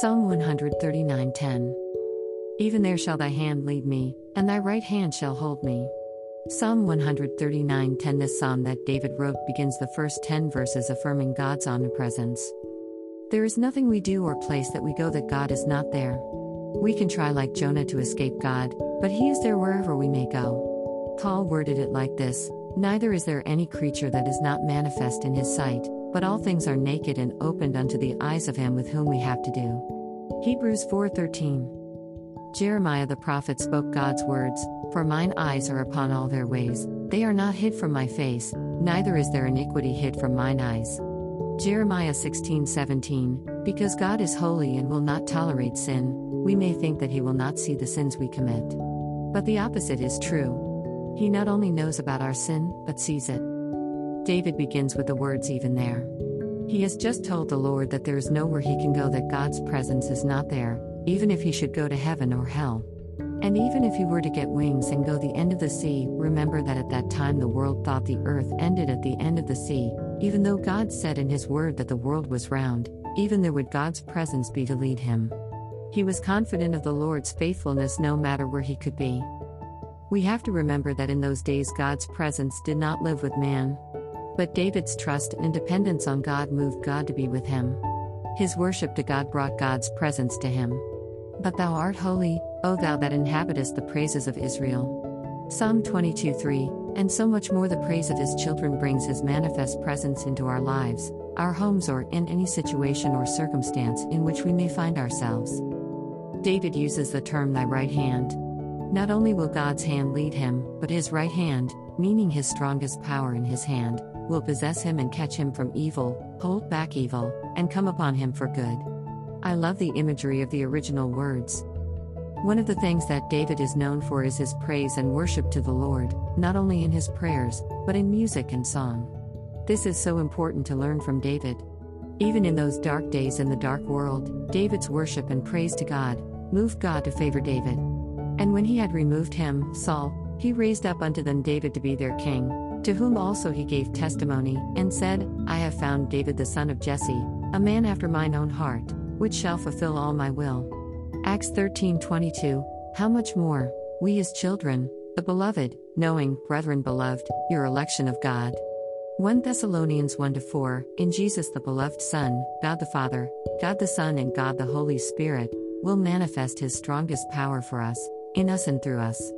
Psalm 139:10. Even there shall thy hand lead me, and thy right hand shall hold me. Psalm 139:10 This psalm that David wrote begins the first 10 verses affirming God's omnipresence. There is nothing we do or place that we go that God is not there. We can try like Jonah to escape God, but he is there wherever we may go. Paul worded it like this Neither is there any creature that is not manifest in his sight, but all things are naked and opened unto the eyes of him with whom we have to do. Hebrews 4:13. Jeremiah the prophet spoke God's words, "For mine eyes are upon all their ways; they are not hid from my face, neither is their iniquity hid from mine eyes." Jeremiah 16:17. Because God is holy and will not tolerate sin, we may think that he will not see the sins we commit. But the opposite is true. He not only knows about our sin, but sees it. David begins with the words even there. He has just told the Lord that there is nowhere he can go that God's presence is not there, even if he should go to heaven or hell. And even if he were to get wings and go the end of the sea, remember that at that time the world thought the earth ended at the end of the sea, even though God said in his word that the world was round, even there would God's presence be to lead him. He was confident of the Lord's faithfulness no matter where he could be. We have to remember that in those days God's presence did not live with man. But David's trust and dependence on God moved God to be with him. His worship to God brought God's presence to him. But thou art holy, O thou that inhabitest the praises of Israel. Psalm 22 3 And so much more the praise of his children brings his manifest presence into our lives, our homes, or in any situation or circumstance in which we may find ourselves. David uses the term thy right hand. Not only will God's hand lead him, but his right hand, meaning his strongest power in his hand, will possess him and catch him from evil, hold back evil, and come upon him for good. I love the imagery of the original words. One of the things that David is known for is his praise and worship to the Lord, not only in his prayers, but in music and song. This is so important to learn from David. Even in those dark days in the dark world, David's worship and praise to God moved God to favor David. And when he had removed him, Saul, he raised up unto them David to be their king, to whom also he gave testimony, and said, I have found David the son of Jesse, a man after mine own heart, which shall fulfill all my will. Acts 13:22 How much more, we his children, the beloved, knowing, brethren beloved, your election of God. 1 Thessalonians 1 4 In Jesus the beloved Son, God the Father, God the Son, and God the Holy Spirit will manifest his strongest power for us, in us and through us.